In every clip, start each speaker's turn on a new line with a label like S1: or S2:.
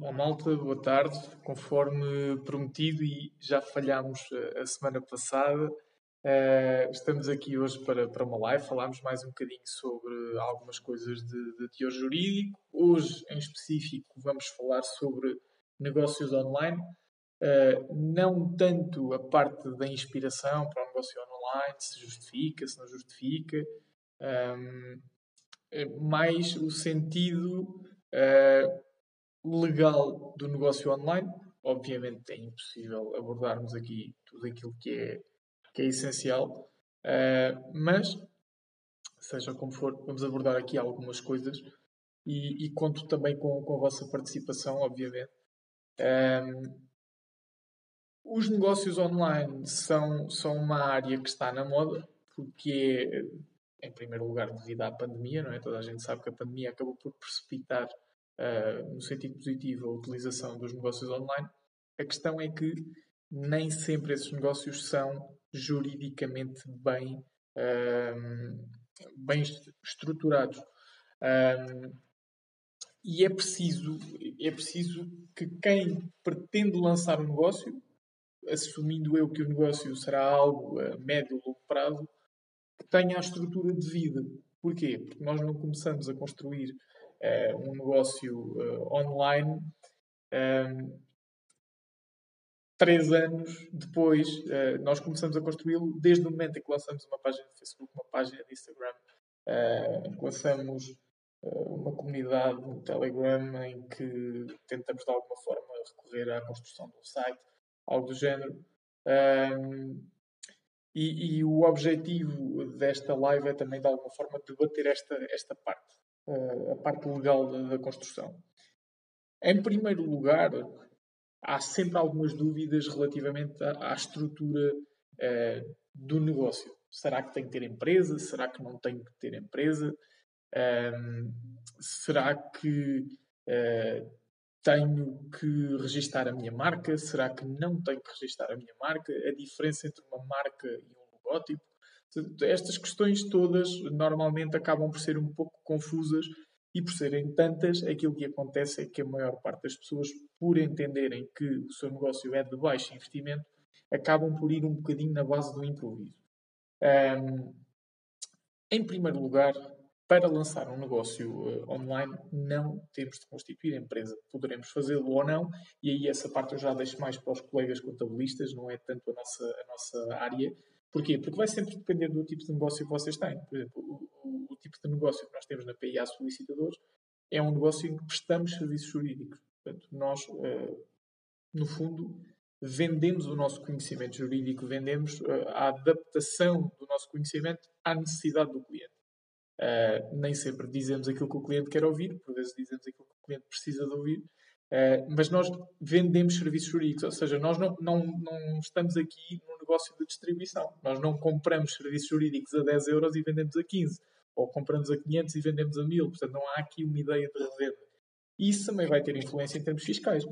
S1: Olá malta, boa tarde. Conforme prometido e já falhámos a semana passada, uh, estamos aqui hoje para, para uma live. Falámos mais um bocadinho sobre algumas coisas de, de teor jurídico. Hoje, em específico, vamos falar sobre negócios online. Uh, não tanto a parte da inspiração para o negócio online, se justifica, se não justifica, um, mais o sentido uh, legal do negócio online. Obviamente é impossível abordarmos aqui tudo aquilo que é, que é essencial, uh, mas, seja como for, vamos abordar aqui algumas coisas e, e conto também com, com, a vossa participação, obviamente. Um, ehm, os negócios online são, são uma área que está na moda, porque é, em primeiro lugar, devido à pandemia, não é? Toda a gente sabe que a pandemia acabou por precipitar uh, no sentido positivo, a utilização dos negócios online. A questão é que nem sempre esses negócios são juridicamente bem, uh, bem estruturados. Um, e é preciso, é preciso que quem pretende lançar um negócio, assumindo eu que o negócio será algo a médio ou longo prazo, que tenha a estrutura de vida. Porquê? Porque nós não começamos a construir uh, um negócio uh, online. Um, ehm, três anos depois, uh, nós começamos a construí-lo desde o momento em que lançamos uma página de Facebook, uma página de Instagram, lançamos uma comunidade no Telegram em que tentamos de alguma forma recorrer à construção de um site, algo do género. Um, ehm, e, e, o objetivo desta live é também de alguma forma debater esta, esta parte a parte legal da, da construção. Em primeiro lugar, há sempre algumas dúvidas relativamente à, à estrutura uh, do negócio. Será que tem que ter empresa? Será que não tem que ter empresa? Ehm, será que uh, tenho que registar a minha marca? Será que não tenho que registar a minha marca? A diferença entre uma marca e um logótipo? Estas questões todas normalmente acabam por ser um pouco confusas e por serem tantas, aquilo que acontece é que a maior parte das pessoas, por entenderem que o seu negócio é de baixo investimento, acabam por ir um bocadinho na base do improviso. Um, em primeiro lugar, para lançar um negócio uh, online, não temos de constituir empresa. Poderemos fazê-lo ou não, e aí essa parte eu já deixo mais para os colegas contabilistas, não é tanto a nossa, a nossa área. Porquê? Porque vai sempre depender do tipo de negócio que vocês têm. Por exemplo, o, o, tipo de negócio que nós temos na PIA Solicitadores é um negócio em que prestamos serviços jurídicos. Portanto, nós, uh, no fundo, vendemos o nosso conhecimento jurídico, vendemos uh, a adaptação do nosso conhecimento à necessidade do cliente. Uh, nem sempre dizemos aquilo que o cliente quer ouvir, por vezes dizemos aquilo que o cliente precisa de ouvir, Uh, mas nós vendemos serviços jurídicos, ou seja, nós não, não, não estamos aqui no negócio de distribuição. Nós não compramos serviços jurídicos a 10 euros e vendemos a 15, ou compramos a 500 e vendemos a 1000. Portanto, não há aqui uma ideia de revenda. Isso também vai ter influência em termos fiscais,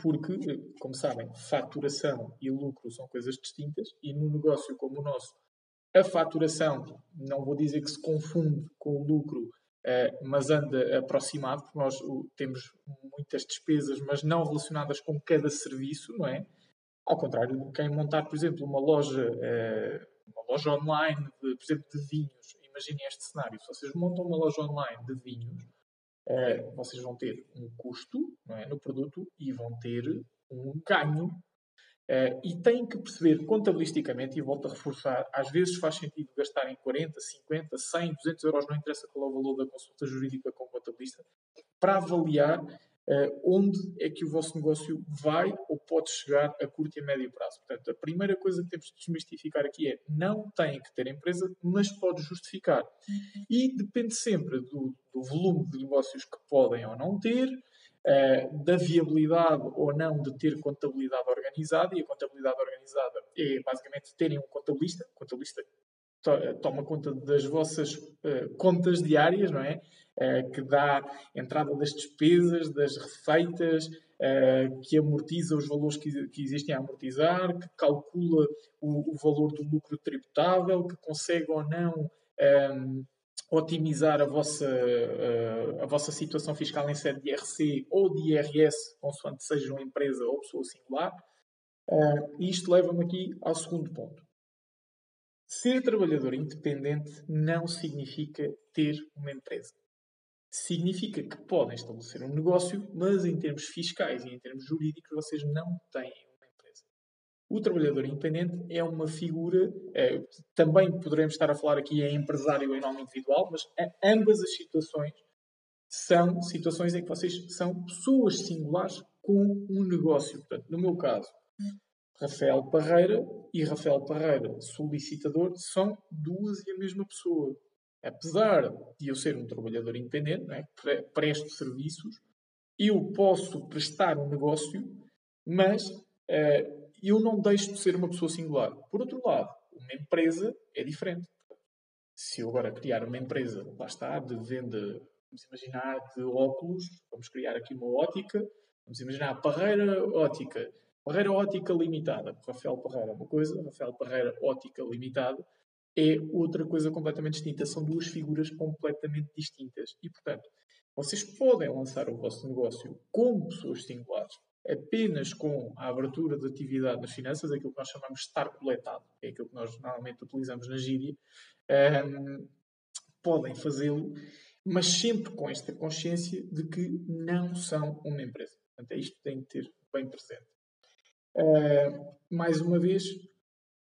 S1: porque, como sabem, faturação e lucro são coisas distintas e num negócio como o nosso, a faturação, não vou dizer que se confunde com o lucro mas anda aproximado, porque nós temos muitas despesas, mas não relacionadas com cada serviço, não é? Ao contrário de quem montar, por exemplo, uma loja, uh, uma loja online, de, por exemplo, de vinhos. Imaginem este cenário: se vocês montam uma loja online de vinhos, vocês vão ter um custo é, no produto e vão ter um ganho Uh, e têm que perceber contabilisticamente, e volto a reforçar, às vezes faz sentido gastarem 40, 50, 100, 200 euros, não interessa qual é o valor da consulta jurídica com o contabilista, para avaliar uh, onde é que o vosso negócio vai ou pode chegar a curto e a médio prazo. Portanto, a primeira coisa que temos de desmistificar aqui é não têm que ter empresa, mas pode justificar. E depende sempre do, do volume de negócios que podem ou não ter, uh, da viabilidade ou não de ter contabilidade organizada, e a contabilidade organizada é basicamente terem um contabilista, contabilista to toma conta das vossas uh, contas diárias, não é? Uh, que dá entrada das despesas, das receitas, uh, que amortiza os valores que, que, existem a amortizar, que calcula o, o, valor do lucro tributável, que consegue ou não um, ehm, otimizar a vossa, uh, a vossa situação fiscal em sede de IRC ou de IRS, consoante seja uma empresa ou pessoa singular. Uh, isto leva-me aqui ao segundo ponto. Ser trabalhador independente não significa ter uma empresa. Significa que podem estabelecer um negócio, mas em termos fiscais e em termos jurídicos vocês não têm. O trabalhador independente é uma figura, é, também poderemos estar a falar aqui em empresário em nome individual, mas ambas as situações são situações em que vocês são pessoas singulares com um negócio. Portanto, no meu caso, Rafael Parreira e Rafael Parreira, solicitador, são duas e a mesma pessoa. Apesar de eu ser um trabalhador independente, é? presto serviços, eu posso prestar um negócio, mas uh, eu não deixo de ser uma pessoa singular. Por outro lado, uma empresa é diferente. Se eu agora criar uma empresa, lá está, de venda, vamos imaginar, de óculos, vamos criar aqui uma ótica, vamos imaginar a Parreira Ótica, Parreira Ótica Limitada. Rafael Parreira é uma coisa, Rafael Parreira Ótica Limitada é outra coisa completamente distinta. São duas figuras completamente distintas. E, portanto, vocês podem lançar o vosso negócio como pessoas singulares, apenas com a abertura de atividade nas finanças, aquilo que nós chamamos de estar coletado, que é aquilo que nós normalmente utilizamos na gíria, um, podem fazê-lo, mas sempre com esta consciência de que não são uma empresa. Portanto, é isto que tem que ter bem presente. Uh, mais uma vez,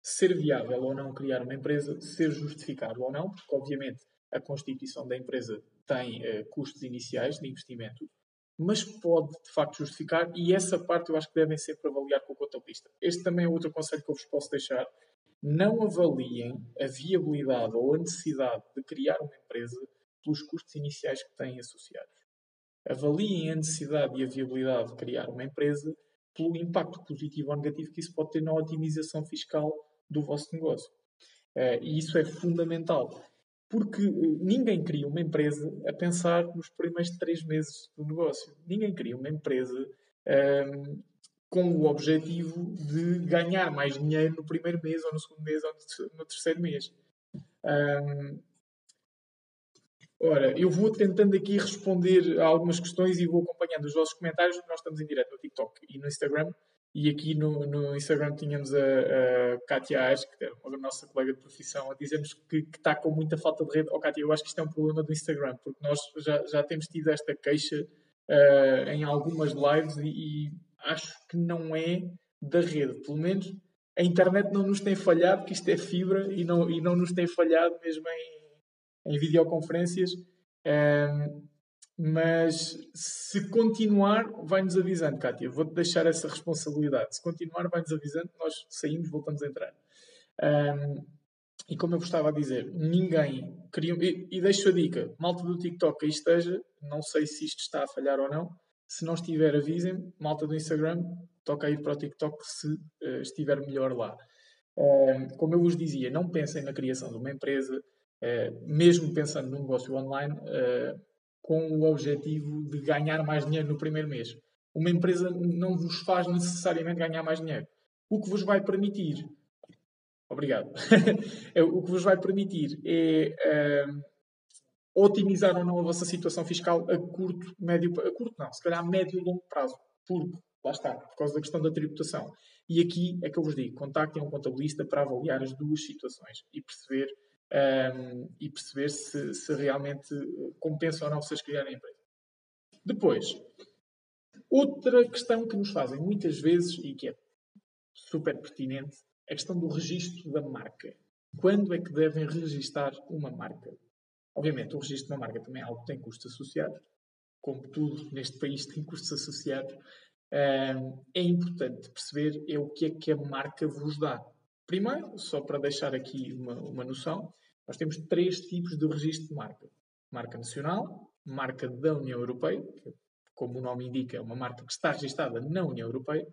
S1: ser viável ou não criar uma empresa, ser justificado ou não, porque obviamente a constituição da empresa tem uh, custos iniciais de investimento, mas pode de facto justificar e essa parte eu acho que devem sempre avaliar com o contabilista. Este também é outro conselho que eu vos posso deixar. Não avaliem a viabilidade ou a necessidade de criar uma empresa pelos custos iniciais que têm associados. Avaliem a necessidade e a viabilidade de criar uma empresa pelo impacto positivo ou negativo que isso pode ter na otimização fiscal do vosso negócio. Uh, e isso é fundamental, porque eh, ninguém cria uma empresa a pensar nos primeiros três meses do negócio. Ninguém cria uma empresa um, ehm, com o objetivo de ganhar mais dinheiro no primeiro mês, ou no segundo mês, ou no terceiro mês. Um, ehm, Ora, eu vou tentando aqui responder a algumas questões e vou acompanhando os vossos comentários. Nós estamos em direto no TikTok e no Instagram. E aqui no, no Instagram tínhamos a, a Kátia Aires, que é uma nossa colega de profissão, a dizer-nos que, está com muita falta de rede. Oh, Kátia, eu acho que isto é um problema do Instagram, porque nós já, já temos tido esta queixa uh, em algumas lives e, e acho que não é da rede. Pelo menos a internet não nos tem falhado, que isto é fibra e não, e não nos tem falhado mesmo em, em videoconferências. Um, mas se continuar, vai-nos avisando, Kátia. Vou-te deixar essa responsabilidade. Se continuar, vai-nos avisando, nós saímos, voltamos a entrar. Um, e como eu vos estava a dizer, ninguém queria. E, e deixo a dica: malta do TikTok aí esteja, não sei se isto está a falhar ou não. Se não estiver, avisem-me. Malta do Instagram, toca aí para o TikTok se uh, estiver melhor lá. Uh, como eu vos dizia, não pensem na criação de uma empresa, uh, mesmo pensando num negócio online, com o objetivo de ganhar mais dinheiro no primeiro mês. Uma empresa não vos faz necessariamente ganhar mais dinheiro. O que vos vai permitir. Obrigado. É, o que vos vai permitir é uh, otimizar ou não a vossa situação fiscal a curto, médio. A curto não, se calhar a médio e longo prazo. Porque, lá está, por causa da questão da tributação. E aqui é que eu vos digo: contactem um contabilista para avaliar as duas situações e perceber um, e perceber se, se, realmente compensa ou não vocês criarem a empresa. Depois, outra questão que nos fazem muitas vezes e que é super pertinente, é a questão do registro da marca. Quando é que devem registar uma marca? Obviamente, o registro uma marca também é algo que tem custos associados, como tudo neste país tem custos associados. É importante perceber é o que é que a marca vos dá. Primeiro, só para deixar aqui uma, uma noção, nós temos três tipos de registro de marca: marca nacional, marca da União Europeia, que, como o nome indica, é uma marca que está registrada na União Europeia,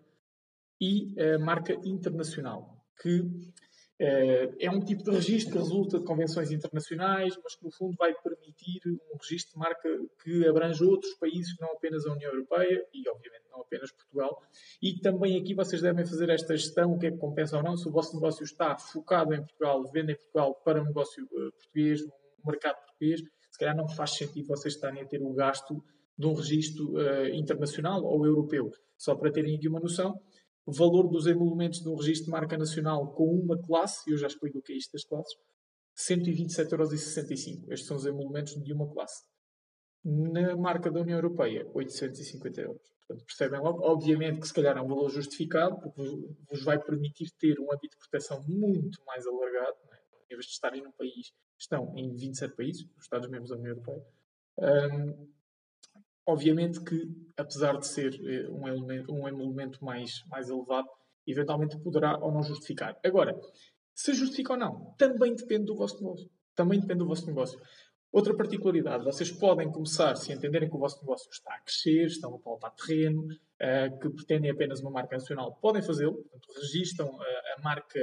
S1: e a marca internacional, que eh, é um tipo de registro que resulta de convenções internacionais, mas que no fundo vai permitir um registro de marca que abrange outros países que não apenas a União Europeia e, obviamente, não apenas Portugal. E também aqui vocês devem fazer esta gestão, o que é que compensa ou não. Se o vosso negócio está focado em Portugal, vende em Portugal para um negócio uh, português, mercado português, se calhar não faz sentido vocês estarem a ter o gasto de um registro uh, internacional ou europeu. Só para terem aqui uma noção, valor dos emolumentos de um registro de marca nacional com uma classe, e eu já explico o que é isto das classes, 127,65€. Estes são os emolumentos de uma classe. Na marca da União Europeia, 850 euros. Portanto, percebem logo, obviamente que se calhar é um valor justificado, porque vos vai permitir ter um âmbito de proteção muito mais alargado, é? em vez de estarem num país, estão em 27 países, os Estados-membros da União Europeia. Um, obviamente que, apesar de ser eh, um elemento, um emolumento mais, mais elevado, eventualmente poderá ou não justificar. Agora, se justifica ou não, também depende do vosso negócio. Também depende do vosso negócio. Outra particularidade, vocês podem começar, se entenderem que o vosso negócio está a crescer, estão a palpar terreno, uh, que pretendem apenas uma marca nacional, podem fazê-lo, portanto, registram uh, a marca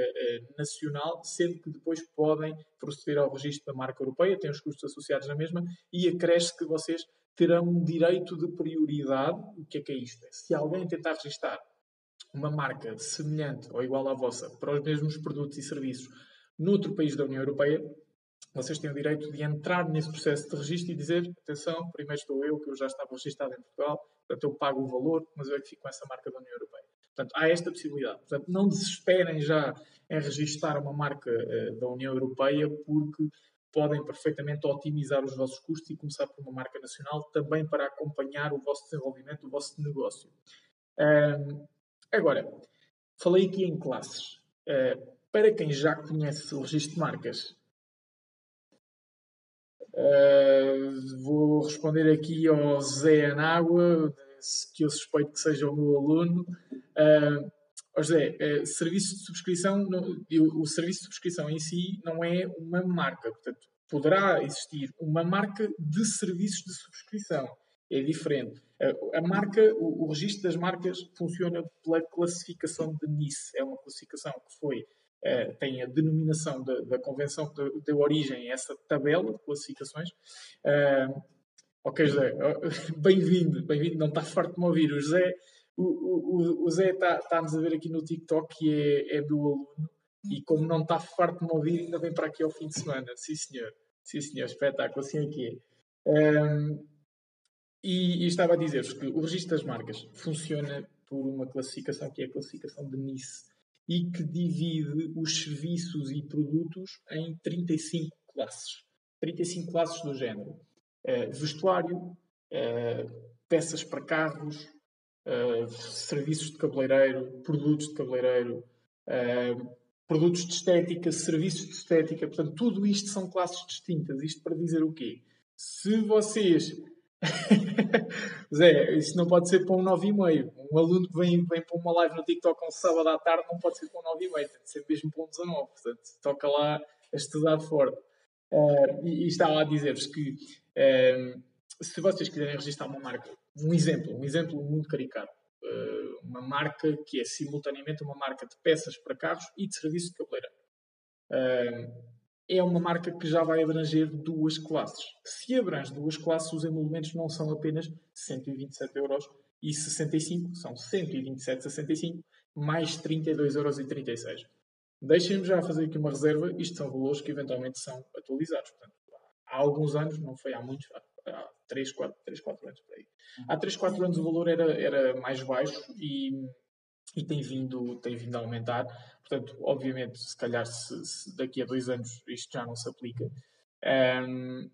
S1: nacional, sendo que depois podem proceder ao registro da marca europeia, têm os custos associados na mesma, e acresce que vocês terão um direito de prioridade. O que é que é isto? Se alguém tentar registrar uma marca semelhante ou igual à vossa para os mesmos produtos e serviços noutro país da União Europeia, vocês têm o direito de entrar nesse processo de registro e dizer: atenção, primeiro estou eu, que eu já estava registrado em Portugal, portanto eu pago o valor, mas eu é que fico com essa marca da União Europeia. Portanto, há esta possibilidade. Portanto, não desesperem já em registrar uma marca uh, da União Europeia, porque podem perfeitamente otimizar os vossos custos e começar por uma marca nacional também para acompanhar o vosso desenvolvimento, o vosso negócio. Um, agora, falei aqui em classes. Uh, para quem já conhece o registro de marcas, uh, vou responder aqui ao Zé Anágua, que eu suspeito que seja o meu aluno. Uh, Oh José, uh, serviço de subscrição, o serviço de subscrição em si não é uma marca, portanto, poderá existir uma marca de serviços de subscrição. É diferente. Uh, a marca, o, o registro das marcas funciona pela classificação de NICE. É uma classificação que foi Uh, tem a denominação da, da convenção que deu origem a essa tabela de classificações. Uh, ok, José, bem-vindo, bem-vindo, não está farto de me ouvir. O José o, o, o Zé está-nos a ver aqui no TikTok que é, é do aluno e como não está farto de me ouvir, ainda vem para aqui ao fim de semana. Sim, senhor. Sim, senhor. Espetáculo. Assim é que é. Um, e, e, estava a dizer-vos que o registro das marcas funciona por uma classificação que é a classificação de NICE e que divide os serviços e produtos em 35 classes. 35 classes do género. Uh, vestuário, uh, peças para carros, uh, serviços de cabeleireiro, produtos de cabeleireiro, uh, produtos de estética, serviços de estética. Portanto, tudo isto são classes distintas. Isto para dizer o quê? Se vocês. Zé, isso não pode ser para um 9,5. Um aluno que vem, vem para uma live no TikTok um sábado à tarde não pode ser para um 9,5. Tem de ser mesmo para um 19. Portanto, toca lá a estudar forte. Uh, e, e estava a dizer-vos que uh, se vocês quiserem registrar uma marca um exemplo, um exemplo muito caricato. Uh, uma marca que é simultaneamente uma marca de peças para carros e de serviço de cabeleireiro. Uh, é uma marca que já vai abranger duas classes. Se abrange duas classes, os emolumentos não são apenas 127 euros e 65, são 127,65 mais 32,36 euros. Deixem-me já fazer aqui uma reserva. Isto são valores que eventualmente são atualizados. Portanto, há alguns anos, não foi há muitos, há 3, 4, 3, 4 anos por aí. Há 3, 4 anos o valor era, era mais baixo e, e tem, vindo, tem vindo a aumentar. Portanto, obviamente, se calhar se, se daqui a dois anos isto já não se aplica. Um,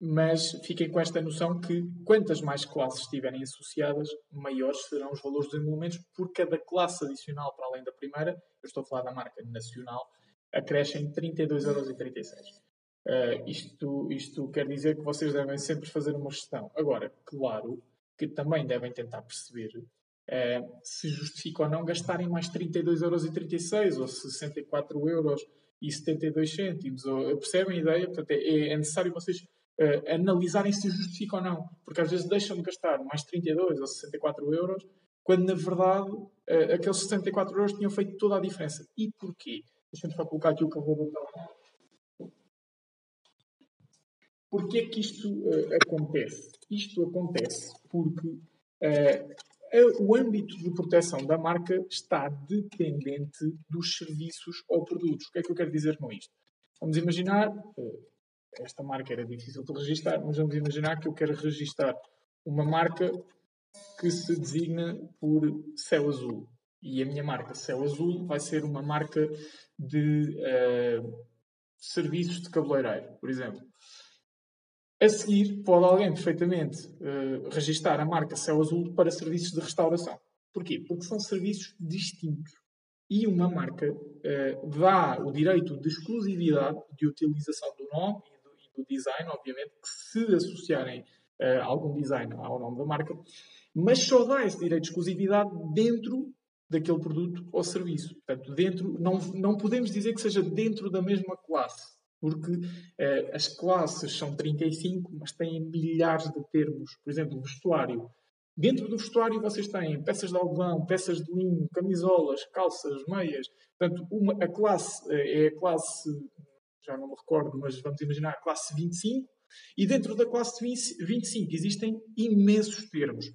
S1: mas fiquem com esta noção que quantas mais classes estiverem associadas, maiores serão os valores dos emolumentos por cada classe adicional para além da primeira. Eu estou a falar da marca nacional, acrescem 32,36€. Uh, isto, isto quer dizer que vocês devem sempre fazer uma gestão. Agora, claro que também devem tentar perceber uh, se justifica ou não gastarem mais 32,36€ ou 64 euros e 72 cêntimos. Ou, percebem a ideia? Portanto, é, é necessário vocês uh, analisarem se justifica ou não. Porque às vezes deixam de gastar mais 32 ou 64 euros quando na verdade aqueles 64 euros tinham feito toda a diferença. E porquê? Deixa-me só colocar aqui o carregador da Porquê é que isto uh, acontece? Isto acontece porque uh, o âmbito de proteção da marca está dependente dos serviços ou produtos. O que é que eu quero dizer com isto? Vamos imaginar, uh, esta marca era difícil de registrar, mas vamos imaginar que eu quero registrar uma marca que se designa por céu azul. E a minha marca Céu Azul vai ser uma marca de serviços de cabeleireiro, por exemplo. A seguir, pode alguém perfeitamente uh, registar a marca Céu Azul para serviços de restauração. Porquê? Porque são serviços distintos. E uma marca uh, dá o direito de exclusividade de utilização do nome e do, e do design, obviamente, que se associarem uh, algum design ao nome da marca, mas só dá esse direito de exclusividade dentro daquele produto ou serviço. Portanto, dentro, não, não podemos dizer que seja dentro da mesma classe, porque eh, as classes são 35, mas têm milhares de termos. Por exemplo, vestuário. Dentro do vestuário vocês têm peças de algodão, peças de linho, camisolas, calças, meias. Portanto, uma, a classe eh, é a classe, já não me recordo, mas vamos imaginar a classe 25, e dentro da classe 20, 25 existem imensos termos.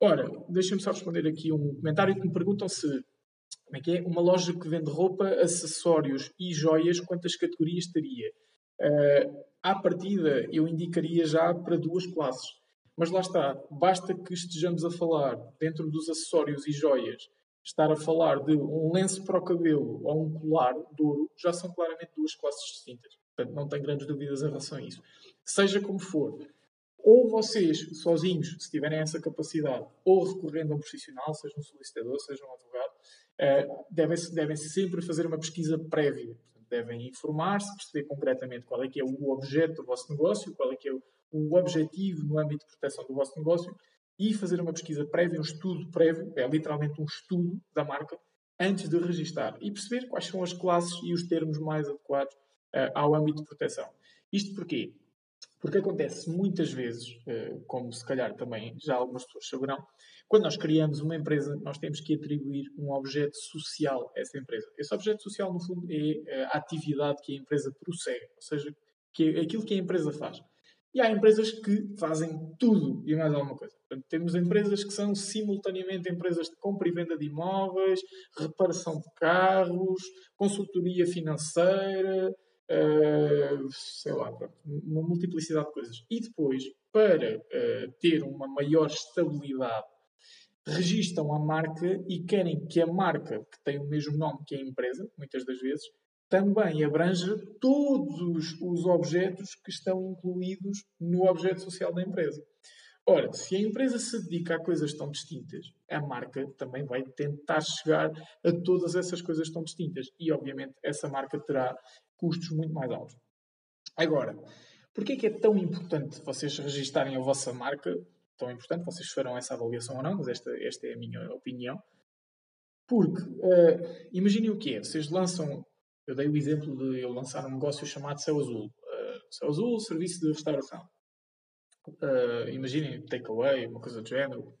S1: Ora, deixem-me só responder aqui um comentário que me perguntam se como é que é? Uma loja que vende roupa, acessórios e joias, quantas categorias teria? Uh, à partida, eu indicaria já para duas classes. Mas lá está, basta que estejamos a falar, dentro dos acessórios e joias, estar a falar de um lenço para o cabelo ou um colar de ouro, já são claramente duas classes distintas. Portanto, não tenho grandes dúvidas em relação a isso. Seja como for, ou vocês, sozinhos, se tiverem essa capacidade, ou recorrendo a um profissional, seja um solicitador, seja um advogado, devem, devem sempre fazer uma pesquisa prévia. devem informar-se, perceber concretamente qual é que é o objeto do vosso negócio, qual é que é o, objetivo no âmbito de proteção do vosso negócio e fazer uma pesquisa prévia, um estudo prévio, é literalmente um estudo da marca, antes de registar e perceber quais são as classes e os termos mais adequados uh, ao âmbito de proteção. Isto porquê? Porque acontece muitas vezes, eh, como se calhar também já algumas pessoas saberão, quando nós criamos uma empresa, nós temos que atribuir um objeto social a essa empresa. Esse objeto social, no fundo, é a atividade que a empresa prossegue, ou seja, que é aquilo que a empresa faz. E há empresas que fazem tudo e mais alguma coisa. Portanto, temos empresas que são simultaneamente empresas de compra e venda de imóveis, reparação de carros, consultoria financeira, uh, sei lá, uma multiplicidade de coisas. E depois, para uh, ter uma maior estabilidade, registam a marca e querem que a marca, que tem o mesmo nome que a empresa, muitas das vezes, também abranja todos os objetos que estão incluídos no objeto social da empresa. Ora, se a empresa se dedica a coisas tão distintas, a marca também vai tentar chegar a todas essas coisas tão distintas. E, obviamente, essa marca terá custos muito mais altos. Agora, porquê é que é tão importante vocês registarem a vossa marca? Tão importante, vocês farão essa avaliação ou não, mas esta, esta é a minha opinião. Porque, uh, imaginem o que é, vocês lançam, eu dei o exemplo de eu lançar um negócio chamado Céu Azul. Uh, Céu Azul, serviço de restauração. Uh, imaginem takeaway, uma coisa do género,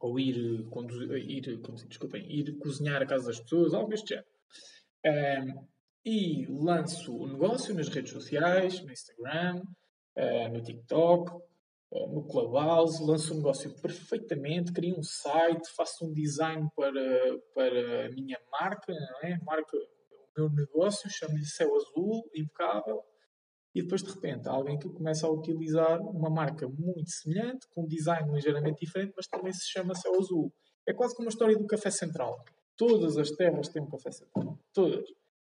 S1: ou ir, conduzir, ir, desculpem, ir cozinhar a casa das pessoas, algo deste género e lanço o negócio nas redes sociais, no Instagram, uh, no TikTok, no Clubhouse, lanço o negócio perfeitamente, crio um site, faço um design para, para a minha marca, não é? marca o meu negócio, chamo-lhe Céu Azul, impecável, e depois de repente há alguém que começa a utilizar uma marca muito semelhante, com um design ligeiramente diferente, mas também se chama Céu Azul. É quase como a história do Café Central. Todas as terras têm um Café Central. Todas.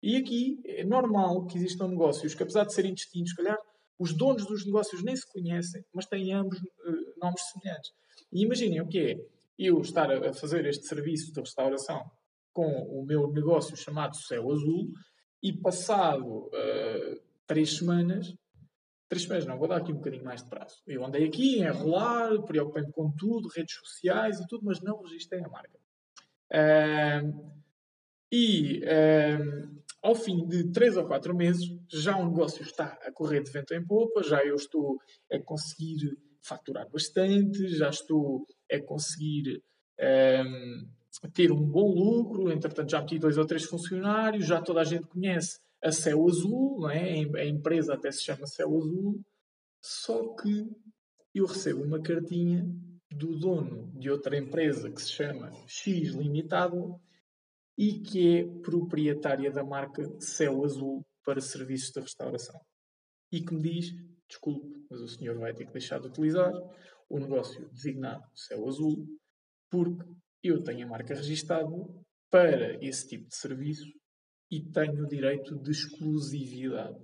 S1: E aqui é normal que existam negócios que, apesar de serem distintos, calhar os donos dos negócios nem se conhecem, mas têm ambos uh, nomes semelhantes. E imaginem o que é eu estar a fazer este serviço de restauração com o meu negócio chamado Céu Azul e passado uh, três semanas, três semanas não, vou dar aqui um bocadinho mais de prazo. Eu andei aqui a enrolar, preocupei-me com tudo, redes sociais e tudo, mas não registrei a marca. Uh, e ao fim de 3 ou 4 meses, já o negócio está a correr de vento em popa, já eu estou a conseguir faturar bastante, já estou a conseguir um, ter um bom lucro, entretanto já meti dois ou três funcionários, já toda a gente conhece a Céu Azul, não é? a empresa até se chama Céu Azul, só que eu recebo uma cartinha do dono de outra empresa que se chama X Limitado e que é proprietária da marca Céu Azul para serviços de restauração. e que me diz: desculpe, mas o senhor vai ter que deixar de utilizar o negócio designado Céu Azul, porque eu tenho a marca registada para esse tipo de serviço e tenho o direito de exclusividade.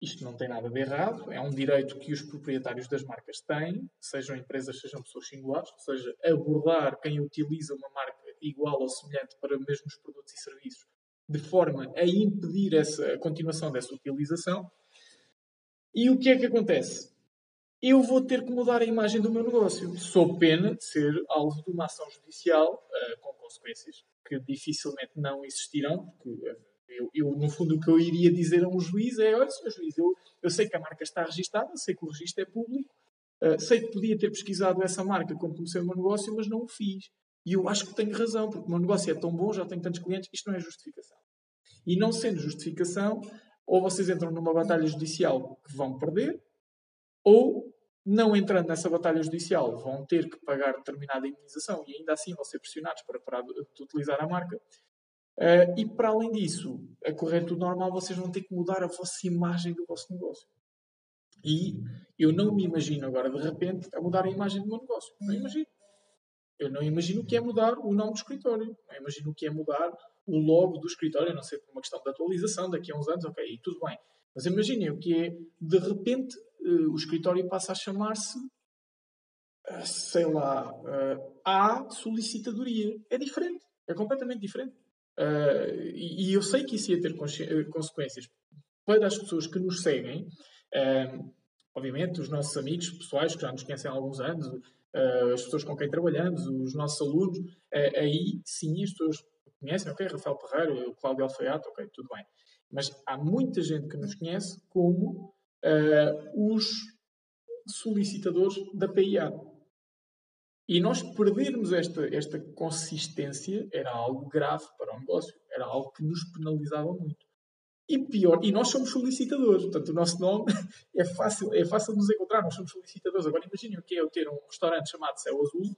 S1: Isto não tem nada de errado, é um direito que os proprietários das marcas têm, sejam empresas, sejam pessoas singulares, ou seja, abordar quem utiliza uma marca igual ou semelhante para mesmos produtos e serviços, de forma a impedir essa, a continuação dessa utilização. E o que é que acontece? Eu vou ter que mudar a imagem do meu negócio, sob pena de ser alvo de uma ação judicial uh, com consequências que dificilmente não existirão, porque uh, eu, eu, no fundo, o que eu iria dizer a um juiz é: olha, senhor juiz, eu, eu sei que a marca está registada, sei que o registro é público, uh, sei que podia ter pesquisado essa marca quando comecei o meu negócio, mas não o fiz. E eu acho que tenho razão, porque o meu negócio é tão bom, já tenho tantos clientes, isto não é justificação. E não sendo justificação, ou vocês entram numa batalha judicial que vão perder, ou, não entrando nessa batalha judicial, vão ter que pagar determinada indenização e ainda assim vão ser pressionados para parar de, utilizar a marca. Uh, e para além disso, a correr tudo normal, vocês vão ter que mudar a vossa imagem do vosso negócio. E eu não me imagino agora, de repente, a mudar a imagem do meu negócio. Não imagino. Eu não imagino o que é mudar o nome do escritório. Não imagino o que é mudar o logo do escritório, a não ser por uma questão de atualização daqui a uns anos, ok, e tudo bem. Mas imaginem o que é, de repente, uh, o escritório passa a chamar-se, uh, sei lá, uh, A solicitadoria. É diferente. É completamente diferente. E, eu sei que isso ia ter eh, consequências para as pessoas que nos seguem. Obviamente, os nossos amigos pessoais que já nos conhecem há alguns anos, as pessoas com quem trabalhamos, os nossos alunos, aí sim as pessoas conhecem, ok, Rafael Ferreira, o Cláudio Alfaiate, ok, tudo bem. Mas há muita gente que nos conhece como os solicitadores da PIA. E nós perdermos esta, esta consistência era algo grave para o negócio, era algo que nos penalizava muito. E pior, e nós somos solicitadores, portanto o nosso nome é fácil, é fácil de nos encontrar, nós somos solicitadores. Agora imaginem o que é eu ter um restaurante chamado Céu Azul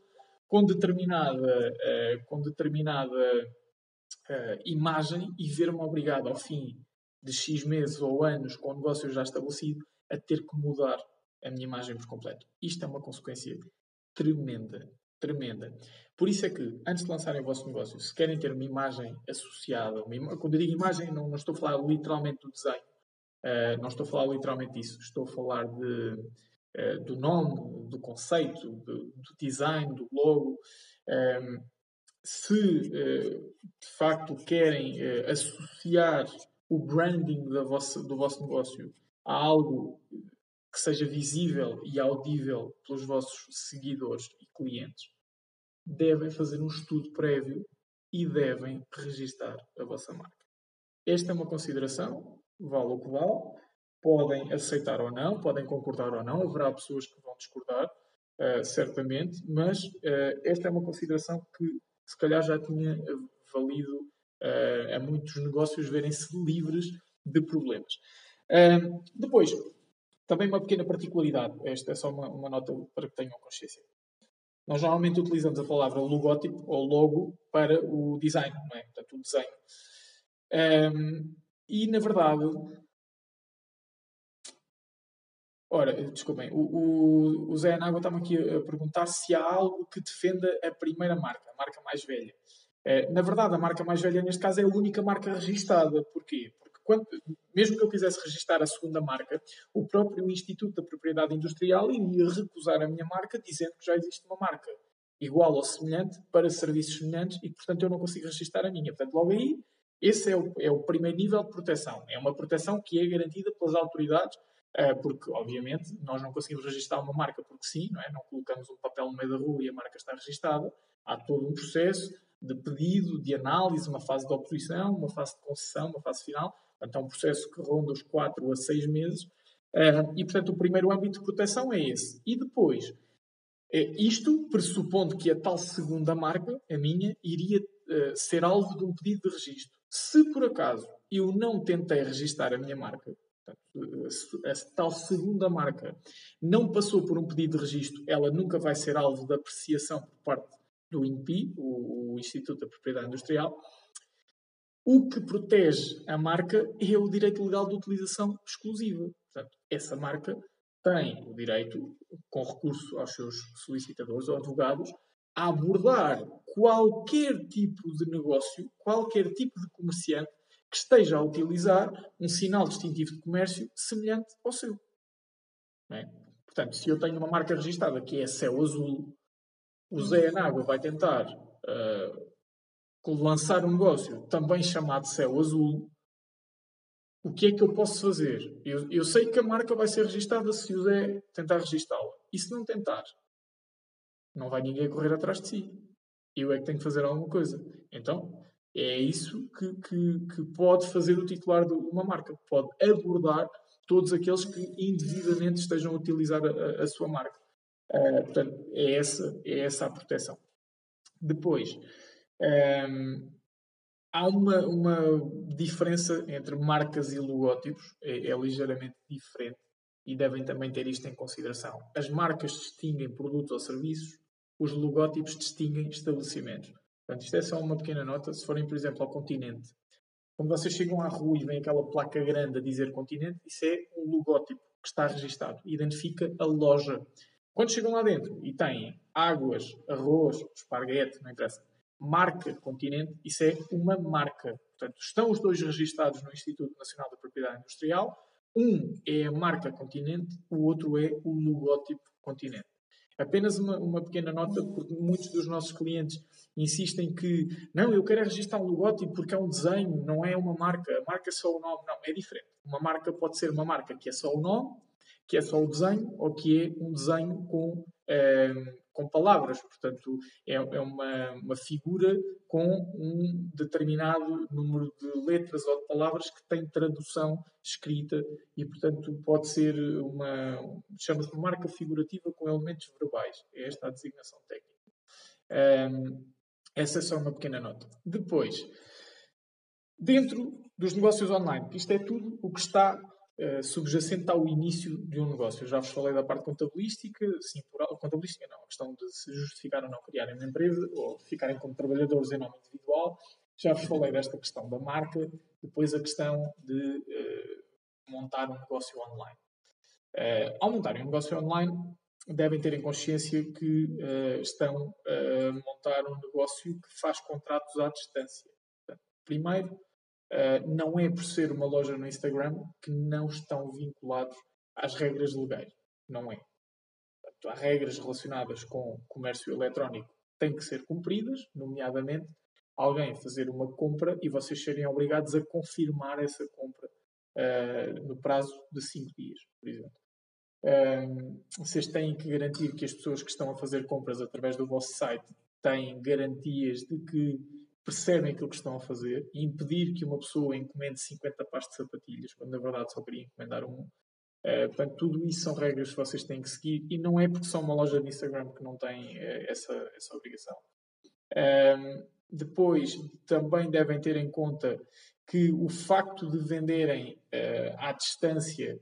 S1: com determinada, uh, com determinada uh, imagem e ver-me obrigado ao fim de X meses ou anos com o negócio já estabelecido a ter que mudar a minha imagem por completo. Isto é uma consequência tremenda. Tremenda. Por isso é que, antes de lançarem o vosso negócio, se querem ter uma imagem associada, uma, quando eu digo imagem, não, não, estou a falar literalmente do desenho, uh, não estou a falar literalmente disso, estou a falar de, uh, do nome, do conceito, do, design, do logo. Um, ehm, se uh, de facto querem associar o branding da vossa, do vosso negócio a algo que seja visível e audível pelos vossos seguidores e clientes, devem fazer um estudo prévio e devem registar a vossa marca. Esta é uma consideração, vale o que vale, podem aceitar ou não, podem concordar ou não, haverá pessoas que vão discordar, uh, certamente, mas uh, esta é uma consideração que se calhar já tinha valido uh, a muitos negócios verem-se livres de problemas. depois, também uma pequena particularidade, esta é só uma, uma nota para que tenham consciência. Nós normalmente utilizamos a palavra logótipo ou logo para o design, não é? Portanto, o desenho. Um, e, na verdade, Ora, desculpem, o, o, o Zé Anágua está-me aqui a perguntar se há algo que defenda a primeira marca, a marca mais velha. Uh, na verdade, a marca mais velha, neste caso, é a única marca registada. Porquê? Quando, mesmo que eu quisesse registrar a segunda marca, o próprio Instituto da Propriedade Industrial iria recusar a minha marca, dizendo que já existe uma marca igual ou semelhante para serviços semelhantes e, portanto, eu não consigo registrar a minha. Portanto, logo aí, esse é o, é o primeiro nível de proteção. É uma proteção que é garantida pelas autoridades, eh, porque, obviamente, nós não conseguimos registrar uma marca porque sim, não é? Não colocamos um papel no meio da rua e a marca está registada. Há todo um processo de pedido, de análise, uma fase de oposição, uma fase de concessão, uma fase final. Portanto, é um processo que ronda os 4 a 6 meses. E, portanto, o primeiro âmbito de proteção é esse. E depois, é isto pressupondo que a tal segunda marca, a minha, iria uh, ser alvo de um pedido de registro. Se por acaso eu não tentei registar a minha marca, portanto, a, tal segunda marca não passou por um pedido de registro, ela nunca vai ser alvo de apreciação por parte do INPI, o Instituto da Propriedade Industrial, O que protege a marca é o direito legal de utilização exclusiva. Portanto, essa marca tem o direito, com recurso aos seus solicitadores ou advogados, a abordar qualquer tipo de negócio, qualquer tipo de comerciante que esteja a utilizar um sinal distintivo de comércio semelhante ao seu. É? Portanto, se eu tenho uma marca registrada que é céu azul, o Zé Anágua vai tentar uh, lançar um negócio também chamado céu azul. O que é que eu posso fazer? Eu, eu sei que a marca vai ser registrada se o Zé tentar registá-la. E se não tentar? Não vai ninguém correr atrás de si. Eu é que tenho que fazer alguma coisa. Então, é isso que, que, que pode fazer o titular de uma marca. Pode abordar todos aqueles que indevidamente estejam a utilizar a, a sua marca. Uh, portanto, é essa, é essa a proteção. Depois, um, há uma, uma diferença entre marcas e logótipos, é, é ligeiramente diferente e devem também ter isto em consideração. As marcas distinguem produtos ou serviços, os logótipos distinguem estabelecimentos. Portanto, isto é só uma pequena nota. Se forem, por exemplo, ao continente, quando vocês chegam à rua e vem aquela placa grande a dizer continente, isso é um logótipo que está registado. Identifica a loja. Quando chegam lá dentro e têm águas, arroz, esparguete, não interessa, marca continente, isso é uma marca. Portanto, estão os dois registados no Instituto Nacional da Propriedade Industrial. Um é a marca continente, o outro é o logótipo continente. Apenas uma, uma pequena nota, porque muitos dos nossos clientes insistem que não, eu quero é registrar um logótipo porque é um desenho, não é uma marca. A marca é só o nome. Não, é diferente. Uma marca pode ser uma marca que é só o nome, que é só o desenho, ou que é um desenho com eh, com palavras. Portanto, é, é uma, uma figura com um determinado número de letras ou de palavras que tem tradução escrita e, portanto, pode ser uma. chama-se marca figurativa com elementos verbais. É esta a designação técnica. Um, essa é só uma pequena nota. Depois, dentro dos negócios online, isto é tudo o que está uh, subjacente ao início de um negócio. Eu já vos falei da parte contabilística, sim, por, contabilística não, a questão de se justificar ou não criarem uma empresa ou ficarem como trabalhadores em nome individual. Já vos falei desta questão da marca, depois a questão de uh, montar um negócio online. Uh, ao montarem um negócio online, devem ter em consciência que uh, estão a montar um negócio que faz contratos à distância. Portanto, primeiro, uh, não é por ser uma loja no Instagram que não estão vinculados às regras legais. Não é. Portanto, há regras relacionadas com comércio eletrónico que têm que ser cumpridas, nomeadamente alguém fazer uma compra e vocês serem obrigados a confirmar essa compra uh, no prazo de 5 dias, por exemplo. Um, vocês têm que garantir que as pessoas que estão a fazer compras através do vosso site têm garantias de que percebem aquilo que estão a fazer e impedir que uma pessoa encomende 50 pares de sapatilhas, quando na verdade só queria encomendar um. Uh, portanto, tudo isso são regras que vocês têm que seguir e não é porque são uma loja de Instagram que não têm uh, essa, essa obrigação. Um, depois, também devem ter em conta que o facto de venderem uh, à distância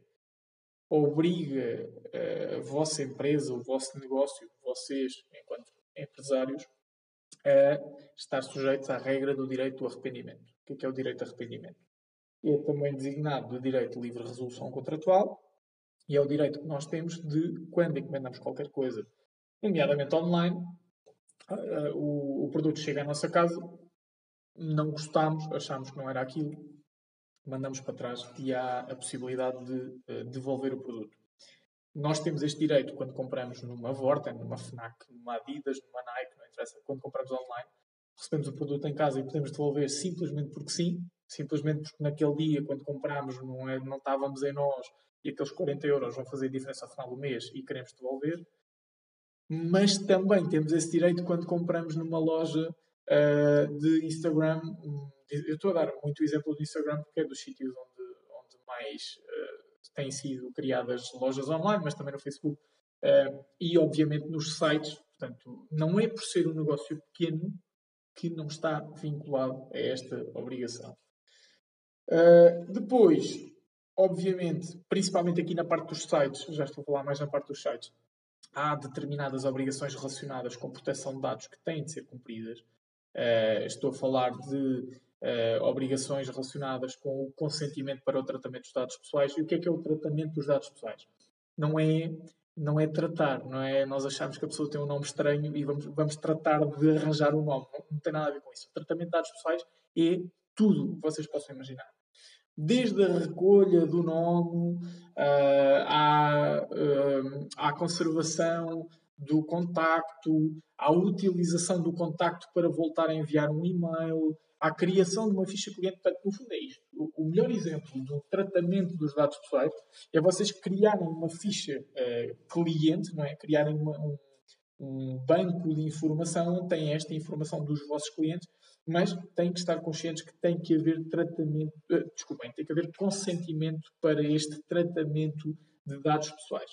S1: obriga a vossa empresa, o vosso negócio, vocês, enquanto empresários, a estar sujeitos à regra do direito do arrependimento. O que é, é o direito de arrependimento? É também designado do direito de livre resolução contratual e é o direito que nós temos de, quando encomendamos qualquer coisa, nomeadamente online, o, o produto chega à nossa casa, não gostamos, achamos que não era aquilo, mandamos para trás e há a possibilidade de devolver o produto. Nós temos este direito quando compramos numa Vorten, numa FNAC, numa Adidas, numa Nike, não interessa, quando compramos online, recebemos o produto em casa e podemos devolver simplesmente porque sim, simplesmente porque naquele dia, quando compramos, não, é, não estávamos em nós e aqueles 40 euros vão fazer diferença ao final do mês e queremos devolver. Mas também temos esse direito quando compramos numa loja uh, de Instagram. Eu estou a dar muito exemplo do Instagram porque é dos sítios onde, onde mais uh, têm sido criadas lojas online, mas também no Facebook uh, e, obviamente, nos sites. Portanto, não é por ser um negócio pequeno que não está vinculado a esta obrigação. Uh, depois, obviamente, principalmente aqui na parte dos sites, já estou a falar mais na parte dos sites, há determinadas obrigações relacionadas com proteção de dados que têm de ser cumpridas. Uh, estou a falar de uh, obrigações relacionadas com o consentimento para o tratamento dos dados pessoais. E o que é que é o tratamento dos dados pessoais? Não é não é tratar, não é nós achamos que a pessoa tem um nome estranho e vamos, vamos tratar de arranjar um nome. Não, não tem nada a ver com isso. O tratamento de dados pessoais é tudo o que vocês possam imaginar. Desde a recolha do nome uh, à, uh, à conservação do contacto, à utilização do contacto para voltar a enviar um e-mail, à criação de uma ficha cliente. Portanto, no fundo é isto. O, o melhor exemplo do tratamento dos dados pessoais é vocês criarem uma ficha uh, cliente, não é? Criarem uma, um, um banco de informação onde tem esta informação dos vossos clientes, mas têm que estar conscientes que tem que haver tratamento, uh, desculpem, tem que haver consentimento para este tratamento de dados pessoais.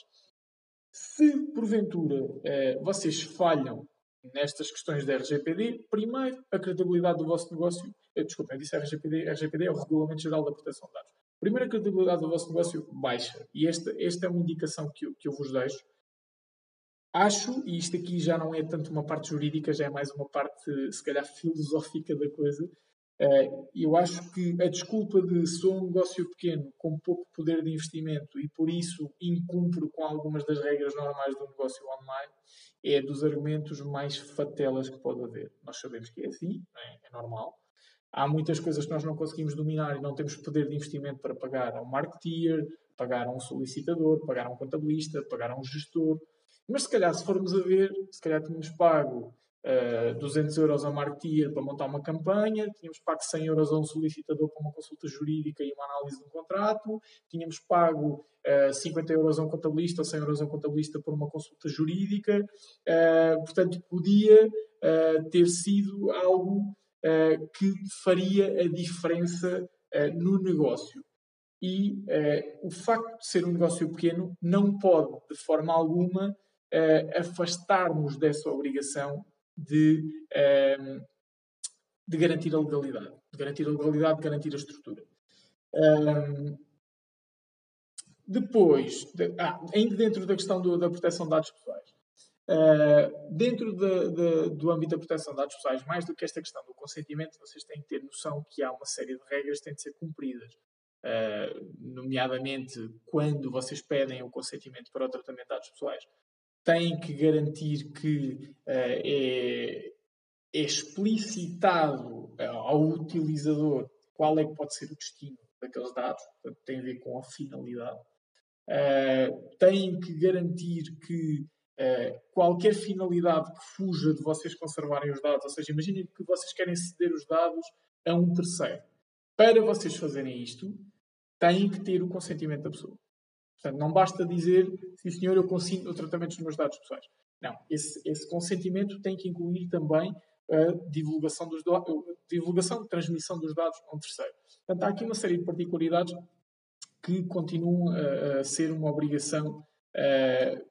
S1: Se porventura uh, vocês falham nestas questões da RGPD, primeiro, a credibilidade do vosso negócio, eh, desculpa, eu disse RGPD, RGPD é o Regulamento Geral da Proteção de Dados. Primeiro, a credibilidade do vosso negócio baixa. E esta, esta é uma indicação que eu, que eu vos deixo. Acho, e isto aqui já não é tanto uma parte jurídica, já é mais uma parte, se calhar, filosófica da coisa, eu acho que a desculpa de sou um negócio pequeno com pouco poder de investimento e por isso incumpro com algumas das regras normais do negócio online é dos argumentos mais fatelas que pode haver. Nós sabemos que é assim, é? é normal. Há muitas coisas que nós não conseguimos dominar e não temos poder de investimento para pagar a um marketeer, pagar a um solicitador, pagar a um contabilista, pagar a um gestor. Mas se calhar, se formos a ver, se calhar tínhamos pago uh, eh, 200 euros a marketeer para montar uma campanha, tínhamos pago 100 euros a um solicitador para uma consulta jurídica e uma análise de um contrato, tínhamos pago uh, eh, 50 euros a um contabilista ou 100 euros a um contabilista por uma consulta jurídica. Uh, portanto, podia ter sido algo que faria a diferença no negócio. E o facto de ser um negócio pequeno não pode, de forma alguma, afastar-nos dessa obrigação de, um, ehm, de garantir a legalidade. De garantir a legalidade, de garantir a estrutura. Um, ehm, depois, de, ah, ainda dentro da questão do, da proteção de dados pessoais, uh, dentro de, de, do âmbito da proteção de dados pessoais, mais do que esta questão do consentimento, vocês têm que ter noção que há uma série de regras que têm de ser cumpridas. Uh, nomeadamente, quando vocês pedem o consentimento para o tratamento de dados pessoais, tem que garantir que uh, é, explicitado uh, ao utilizador qual é que pode ser o destino daqueles dados, portanto, tem a ver com a finalidade. Uh, tem que garantir que qualquer finalidade que fuja de vocês conservarem os dados, ou seja, imaginem que vocês querem ceder os dados a um terceiro. Para vocês fazerem isto, têm que ter o consentimento da pessoa. Portanto, não basta dizer, sim senhor, eu consinto o tratamento dos meus dados pessoais. Não, esse, esse consentimento tem que incluir também a divulgação, dos dados, divulgação, transmissão dos dados a um terceiro. Portanto, há aqui uma série de particularidades que continuam a, a ser uma obrigação uh,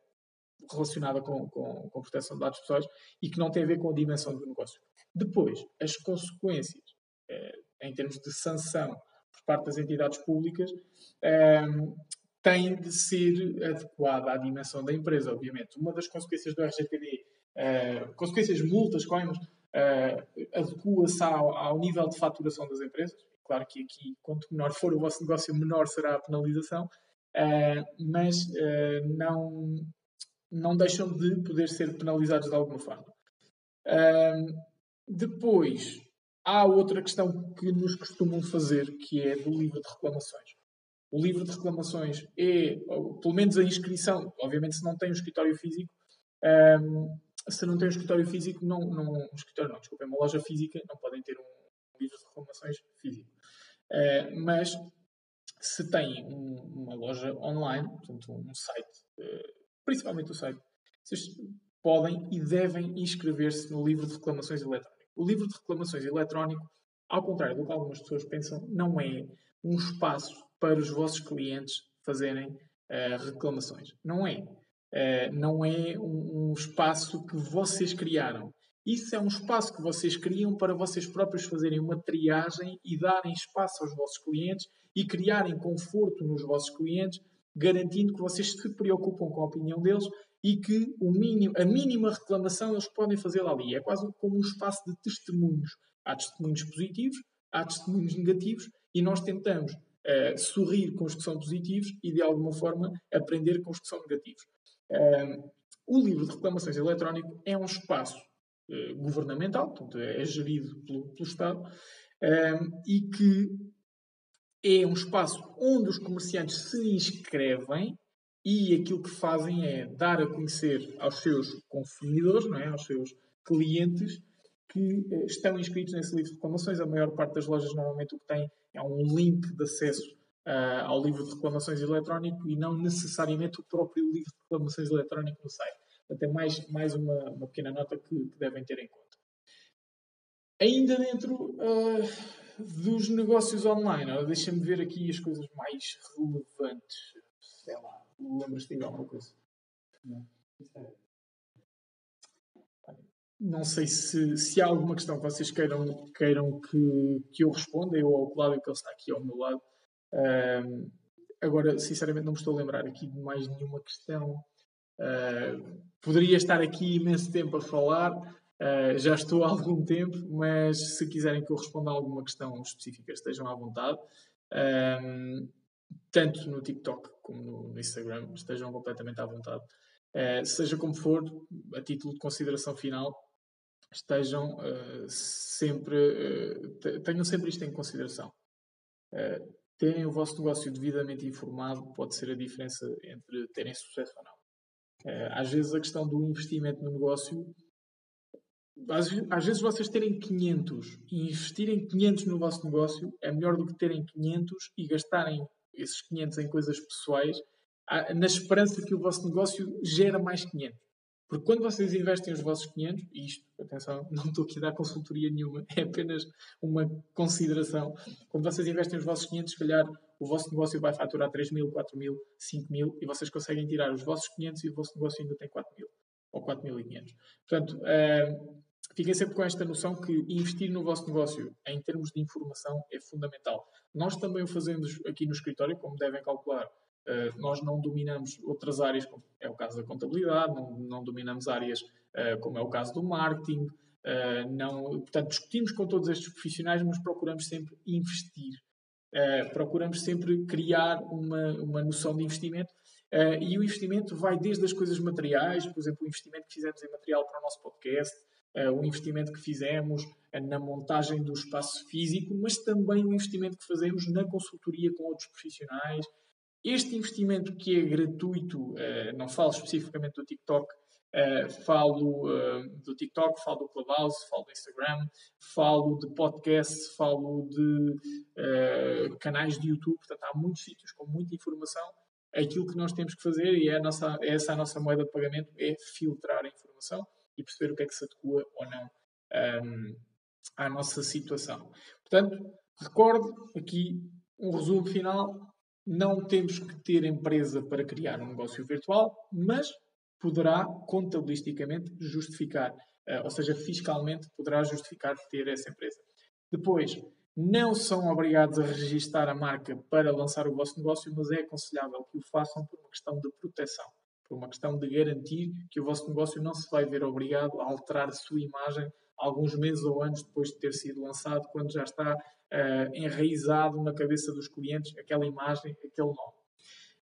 S1: relacionada com, com, com, a proteção de dados pessoais e que não tem a ver com a dimensão do negócio. Depois, as consequências uh, em termos de sanção por parte das entidades públicas uh, tem de ser adequada à dimensão da empresa, obviamente. Uma das consequências do RGPD, uh, eh, consequências multas, coimas, uh, adequa-se ao, ao, nível de faturação das empresas. Claro que aqui, quanto menor for o vosso negócio, menor será a penalização, uh, mas não, não deixam de poder ser penalizados de alguma forma. depois, há outra questão que nos costumam fazer, que é do livro de reclamações. O livro de reclamações é, pelo menos a inscrição, obviamente se não tem um escritório físico, um, se não tem um escritório físico, não, não um escritório não, desculpa, uma loja física, não podem ter um, livro de reclamações físico. Uh, mas se tem um, uma loja online, portanto um site, uh, principalmente o site, vocês podem e devem inscrever-se no livro de reclamações eletrónico. O livro de reclamações eletrónico, ao contrário do que algumas pessoas pensam, não é um espaço para os vossos clientes fazerem uh, reclamações. Não é. Uh, não é um, um, espaço que vocês criaram. Isso é um espaço que vocês criam para vocês próprios fazerem uma triagem e darem espaço aos vossos clientes e criarem conforto nos vossos clientes, garantindo que vocês se preocupam com a opinião deles e que o mínimo, a mínima reclamação eles podem fazê-la ali. É quase como um espaço de testemunhos. Há testemunhos positivos, há testemunhos negativos e nós tentamos sorrir com os que são positivos e, de alguma forma, aprender com os que são negativos. O livro de reclamações eletrónico é um espaço uh, governamental, portanto, é, é gerido pelo, pelo Estado, e que é um espaço onde os comerciantes se inscrevem e aquilo que fazem é dar a conhecer aos seus consumidores, não é? aos seus clientes, que eh, estão inscritos nesse livro de reclamações. A maior parte das lojas normalmente o que tem é um link de acesso uh, ao livro de reclamações eletrónico e não necessariamente o próprio livro de reclamações eletrónico no site. Portanto, é mais, mais uma, uma pequena nota que, que, devem ter em conta. Ainda dentro uh, dos negócios online, deixa-me ver aqui as coisas mais relevantes. Sei lá, lembras-te de alguma coisa? Não. Não sei se, se há alguma questão que vocês queiram, queiram que, que eu responda, eu ao Cláudio, que ele está aqui ao meu lado. Uh, agora, sinceramente, não me estou a lembrar aqui de mais nenhuma questão. Uh, poderia estar aqui imenso tempo a falar, uh, já estou há algum tempo, mas se quiserem que eu responda a alguma questão específica, estejam à vontade. tanto no TikTok como no, no Instagram, estejam completamente à vontade. Uh, seja como for, a título de consideração final, estejam uh, sempre, uh, tenham sempre isto em consideração. terem o vosso negócio devidamente informado pode ser a diferença entre terem sucesso ou não. às vezes a questão do investimento no negócio, às, às vezes vocês terem 500 e investirem 500 no vosso negócio é melhor do que terem 500 e gastarem esses 500 em coisas pessoais, na esperança que o vosso negócio gera mais 500. Porque quando vocês investem os vossos 500, e isto, atenção, não estou aqui a dar consultoria nenhuma, é apenas uma consideração. Quando vocês investem os vossos 500, se calhar o vosso negócio vai faturar 3 mil, 4 mil, 5 mil e vocês conseguem tirar os vossos 500 e o vosso negócio ainda tem 4 mil ou 4.500. Portanto, uh, fiquem sempre com esta noção que investir no vosso negócio em termos de informação é fundamental. Nós também o fazemos aqui no escritório, como devem calcular. Uh, nós não dominamos outras áreas, como é o caso da contabilidade, não, não dominamos áreas uh, como é o caso do marketing, uh, não, portanto, discutimos com todos estes profissionais, mas procuramos sempre investir. procuramos sempre criar uma, uma noção de investimento e o investimento vai desde as coisas materiais, por exemplo, o investimento que fizemos em material para o nosso podcast, o investimento que fizemos na montagem do espaço físico, mas também o investimento que fazemos na consultoria com outros profissionais. Este investimento que é gratuito, uh, não falo especificamente do TikTok, Uh, falo uh, do TikTok, falo do Clubhouse, falo do Instagram, falo de podcasts, falo de canais de YouTube. Portanto, há muitos sítios com muita informação. Aquilo que nós temos que fazer, e é, nossa, é essa a nossa moeda de pagamento, é filtrar a informação e perceber o que é que se adequa ou não um, à nossa situação. Portanto, recordo aqui um resumo final. Não temos que ter empresa para criar um negócio virtual, mas poderá contabilisticamente justificar, uh, ou seja, fiscalmente poderá justificar ter essa empresa. Depois, não são obrigados a registar a marca para lançar o vosso negócio, mas é aconselhável que o façam por uma questão de proteção por uma questão de garantir que o vosso negócio não se vai ver obrigado a alterar a sua imagem alguns meses ou anos depois de ter sido lançado, quando já está uh, enraizado na cabeça dos clientes aquela imagem, aquele nome.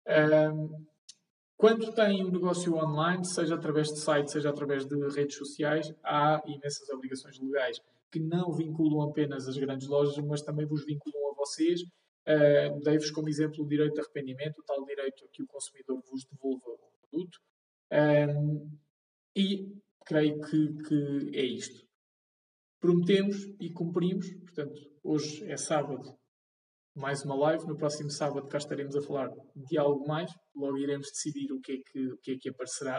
S1: Uh, quando tem um negócio online, seja através de sites, seja através de redes sociais, há imensas obrigações legais que não vinculam apenas as grandes lojas, mas também vos vinculam a vocês. Uh, Dei-vos como exemplo o direito de arrependimento, o tal direito a que o consumidor vos devolva produto. Um, e creio que, que é isto. Prometemos e cumprimos, portanto, hoje é sábado, mais uma live. No próximo sábado cá estaremos a falar de algo mais. Logo iremos decidir o que é que, o que, é que aparecerá.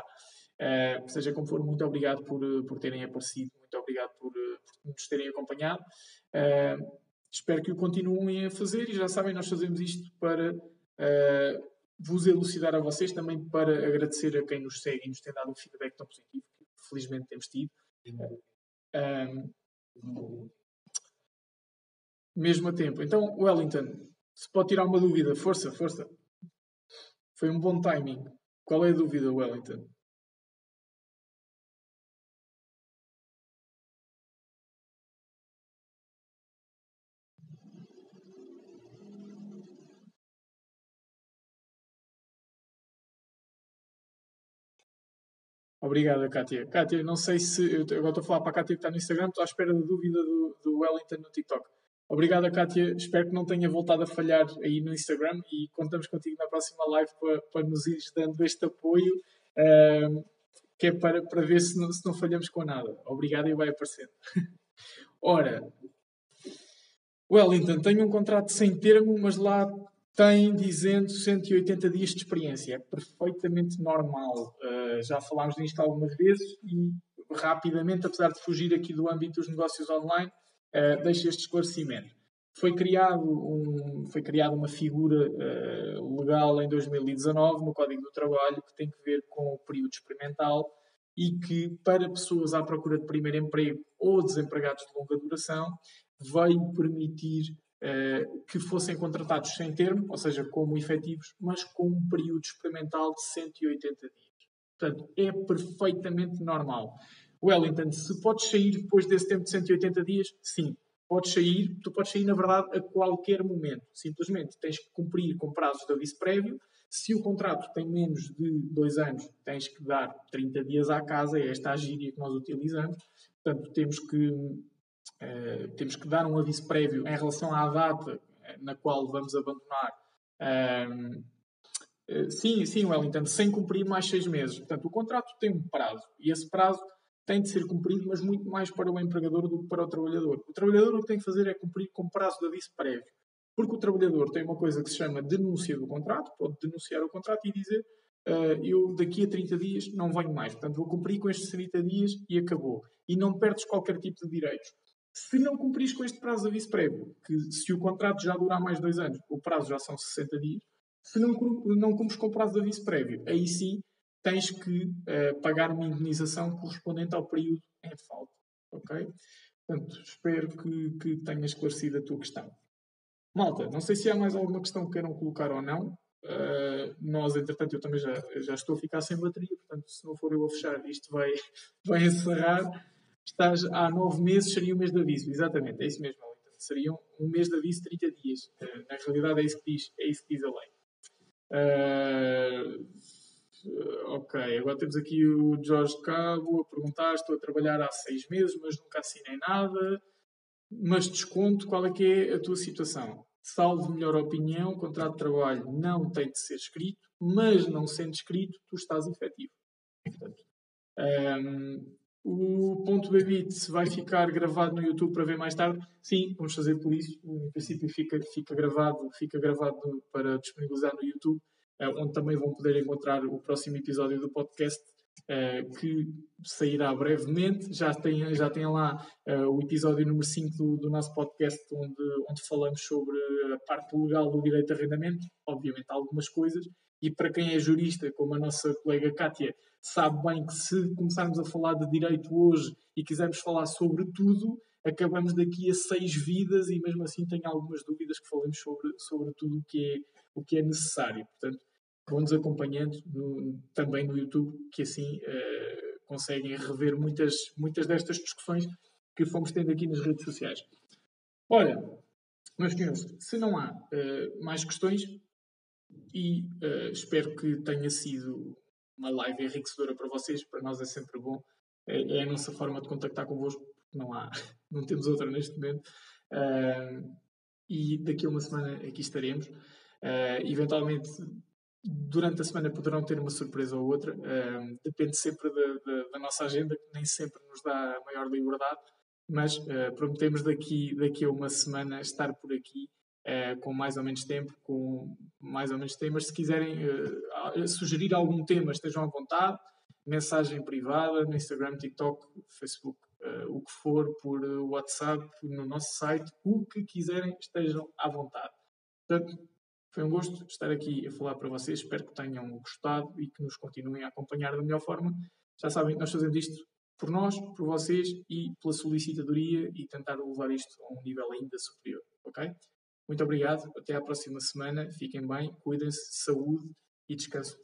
S1: Uh, seja como for, muito obrigado por, por terem aparecido, muito obrigado por, por nos terem acompanhado. Uh, espero que o continuem a fazer e já sabem, nós fazemos isto para uh, vos elucidar a vocês, também para agradecer a quem nos segue e nos tem dado um feedback tão positivo, que felizmente temos tido. Um, mesmo a tempo. Então, Wellington, se pode tirar uma dúvida, força, força. Foi um bom timing. Qual é a dúvida, Wellington? Obrigada, Kátia. Kátia, não sei se. Eu agora estou a falar para a Kátia que está no Instagram, estou à espera da dúvida do, do Wellington no TikTok. Obrigada, Kátia. Espero que não tenha voltado a falhar aí no Instagram e contamos contigo na próxima live para, para nos ir dando este apoio, uh, que é para, para ver se não, se não falhamos com nada. Obrigado e vai aparecendo. Ora, Wellington, tenho um contrato sem termo, mas lá tem dizendo 180 dias de experiência. É perfeitamente normal. Uh, já falámos disto algumas vezes e rapidamente, apesar de fugir aqui do âmbito dos negócios online, uh, deixo este esclarecimento. Foi criado, um, foi criada uma figura uh, legal em 2019 no Código do Trabalho que tem que ver com o período experimental e que, para pessoas à procura de primeiro emprego ou desempregados de longa duração, veio permitir que fossem contratados sem termo, ou seja, como efetivos, mas com um período experimental de 180 dias. Portanto, é perfeitamente normal. Wellington, se podes sair depois desse tempo de 180 dias, sim, podes sair. Tu podes sair, na verdade, a qualquer momento. Simplesmente tens que cumprir com prazos de aviso prévio. Se o contrato tem menos de dois anos, tens que dar 30 dias à casa, é esta a gíria que nós utilizamos. Portanto, temos que temos que dar um aviso prévio em relação à data na qual vamos abandonar. Uh, sim, sim, Wellington, sem cumprir mais seis meses. Portanto, o contrato tem um prazo e esse prazo tem de ser cumprido, mas muito mais para o empregador do que para o trabalhador. O trabalhador o que tem que fazer é cumprir com prazo de aviso prévio. Porque o trabalhador tem uma coisa que se chama denúncia do contrato, pode denunciar o contrato e dizer uh, eu daqui a 30 dias não venho mais. Portanto, vou cumprir com estes 30 dias e acabou. E não perdes qualquer tipo de direitos. Se não cumpris com este prazo de aviso prévio, que se o contrato já durar mais dois anos, o prazo já são 60 dias, se não, não cumpres com o prazo de aviso prévio, aí sim tens que uh, pagar uma indenização correspondente ao período em falta. Ok? Portanto, espero que, que tenha esclarecido a tua questão. Malta, não sei se há mais alguma questão que queiram colocar ou não. Uh, nós, entretanto, eu também já, já estou a ficar sem bateria, portanto, se não for eu a fechar, isto vai, vai encerrar estás há nove meses, seria um mês de aviso. Exatamente, é isso mesmo, Wellington. Seria um mês de aviso, 30 dias. Uh, na realidade, é isso que diz, é isso que diz a lei. Uh, ok, agora temos aqui o Jorge Cabo a perguntar: estou a trabalhar há seis meses, mas nunca assinei nada. Mas desconto, qual é que é a tua situação? Salvo melhor opinião, contrato de trabalho não tem de ser escrito, mas não sendo escrito, tu estás efetivo. Portanto, um, o ponto Bebit vai ficar gravado no YouTube para ver mais tarde. Sim, vamos fazer por isso. Em princípio fica, fica, gravado, fica gravado para disponibilizar no YouTube, eh, onde também vão poder encontrar o próximo episódio do podcast, eh, que sairá brevemente. Já tem, já tem lá eh, o episódio número 5 do, do nosso podcast, onde, onde falamos sobre a parte legal do direito de arrendamento, obviamente algumas coisas, e para quem é jurista, como a nossa colega Kátia, sabe bem que se começarmos a falar de direito hoje e quisermos falar sobre tudo, acabamos daqui a seis vidas e mesmo assim tenho algumas dúvidas que falemos sobre, sobre tudo o que, é, o que é necessário. Portanto, vão-nos acompanhando no, também no YouTube, que assim uh, conseguem rever muitas, muitas destas discussões que fomos tendo aqui nas redes sociais. Olha, meus senhores, se não há uh, mais questões, e uh, espero que tenha sido uma live enriquecedora para vocês, para nós é sempre bom. É, é a nossa forma de contactar convosco, não há, não temos outra neste momento. Uh, e daqui a uma semana aqui estaremos. Uh, eventualmente, durante a semana poderão ter uma surpresa ou outra. Uh, depende sempre da, da, da, nossa agenda, que nem sempre nos dá maior liberdade. Mas prometemos daqui, daqui a uma semana estar por aqui é, com mais ou menos tempo, com mais ou menos temas. Se quiserem uh, sugerir algum tema, estejam à vontade. Mensagem privada no Instagram, TikTok, Facebook, uh, o que for, por WhatsApp, no nosso site, o que quiserem, estejam à vontade. Portanto, foi um gosto estar aqui a falar para vocês. Espero que tenham gostado e que nos continuem a acompanhar da melhor forma. Já sabem que nós fazemos isto por nós, por vocês e pela solicitadoria e tentar levar isto a um nível ainda superior. Ok? Muito obrigado, até à próxima semana. Fiquem bem, cuidem-se, saúde e descanso.